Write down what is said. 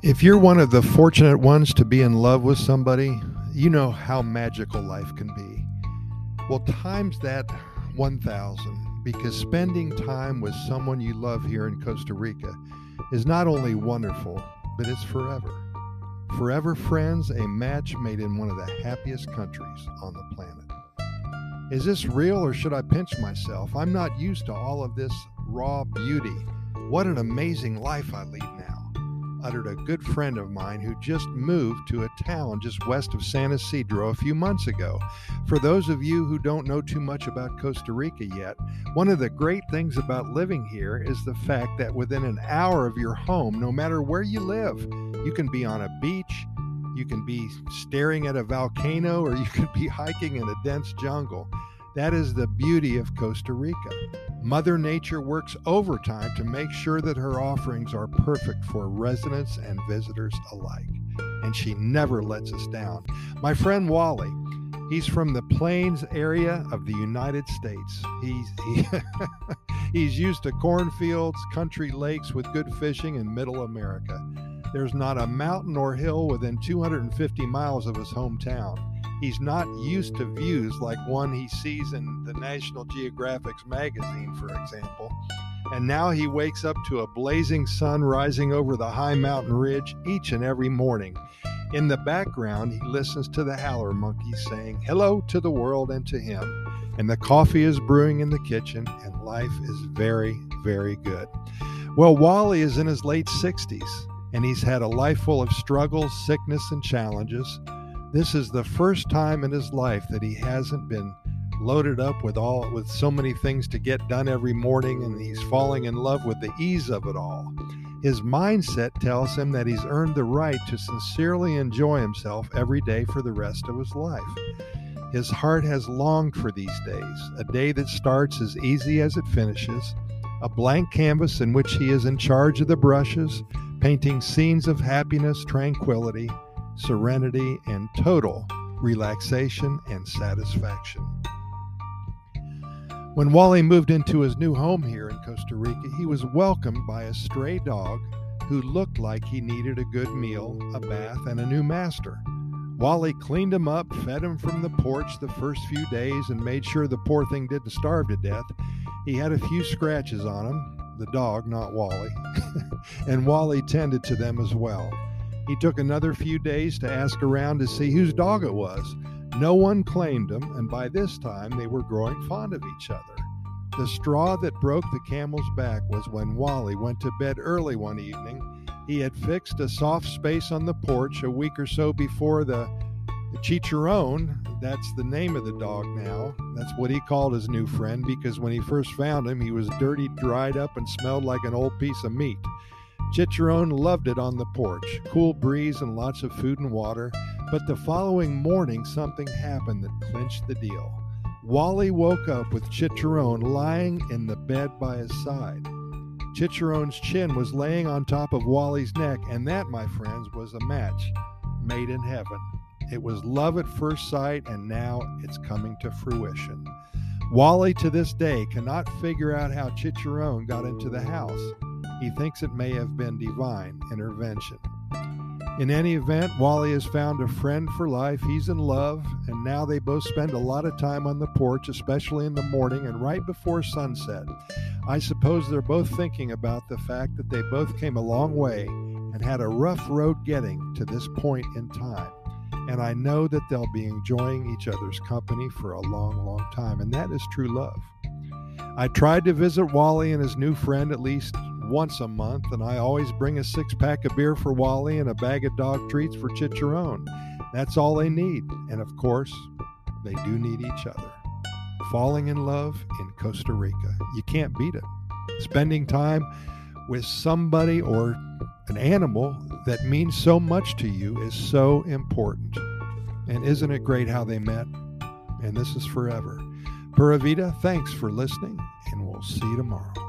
If you're one of the fortunate ones to be in love with somebody, you know how magical life can be. Well, times that 1,000 because spending time with someone you love here in Costa Rica is not only wonderful, but it's forever. Forever Friends, a match made in one of the happiest countries on the planet. Is this real or should I pinch myself? I'm not used to all of this raw beauty. What an amazing life I lead uttered a good friend of mine who just moved to a town just west of San Isidro a few months ago. For those of you who don't know too much about Costa Rica yet, one of the great things about living here is the fact that within an hour of your home, no matter where you live, you can be on a beach, you can be staring at a volcano, or you could be hiking in a dense jungle. That is the beauty of Costa Rica. Mother Nature works overtime to make sure that her offerings are perfect for residents and visitors alike. And she never lets us down. My friend Wally, he's from the plains area of the United States. He's, he, he's used to cornfields, country lakes with good fishing in middle America. There's not a mountain or hill within 250 miles of his hometown. He's not used to views like one he sees in the National Geographic's magazine, for example. And now he wakes up to a blazing sun rising over the high mountain ridge each and every morning. In the background, he listens to the howler monkeys saying hello to the world and to him. And the coffee is brewing in the kitchen, and life is very, very good. Well, Wally is in his late 60s, and he's had a life full of struggles, sickness, and challenges. This is the first time in his life that he hasn't been loaded up with all with so many things to get done every morning and he's falling in love with the ease of it all. His mindset tells him that he's earned the right to sincerely enjoy himself every day for the rest of his life. His heart has longed for these days, a day that starts as easy as it finishes, a blank canvas in which he is in charge of the brushes, painting scenes of happiness, tranquility, serenity, and total relaxation and satisfaction. When Wally moved into his new home here in Costa Rica, he was welcomed by a stray dog who looked like he needed a good meal, a bath, and a new master. Wally cleaned him up, fed him from the porch the first few days, and made sure the poor thing didn't starve to death. He had a few scratches on him, the dog, not Wally, and Wally tended to them as well. He took another few days to ask around to see whose dog it was. No one claimed him, and by this time they were growing fond of each other. The straw that broke the camel's back was when Wally went to bed early one evening. He had fixed a soft space on the porch a week or so before the, Chicharron, that's the name of the dog now. That's what he called his new friend because when he first found him, he was dirty, dried up, and smelled like an old piece of meat. Chicharron loved it on the porch, cool breeze and lots of food and water. But the following morning, something happened that clinched the deal. Wally woke up with Chicharron lying in the bed by his side. Chicharron's chin was laying on top of Wally's neck, and that, my friends, was a match made in heaven. It was love at first sight, and now it's coming to fruition. Wally to this day cannot figure out how Chicharron got into the house. He thinks it may have been divine intervention. In any event, Wally has found a friend for life. He's in love, and now they both spend a lot of time on the porch, especially in the morning and right before sunset. I suppose they're both thinking about the fact that they both came a long way and had a rough road getting to this point in time. And I know that they'll be enjoying each other's company for a long, long time, and that is true love. I tried to visit Wally and his new friend at least once a month, and I always bring a six pack of beer for Wally and a bag of dog treats for Chicharron. That's all they need. And of course, they do need each other. Falling in love in Costa Rica. You can't beat it. Spending time with somebody or an animal that means so much to you is so important. And isn't it great how they met? And this is forever. Pura Vida, thanks for listening, and we'll see you tomorrow.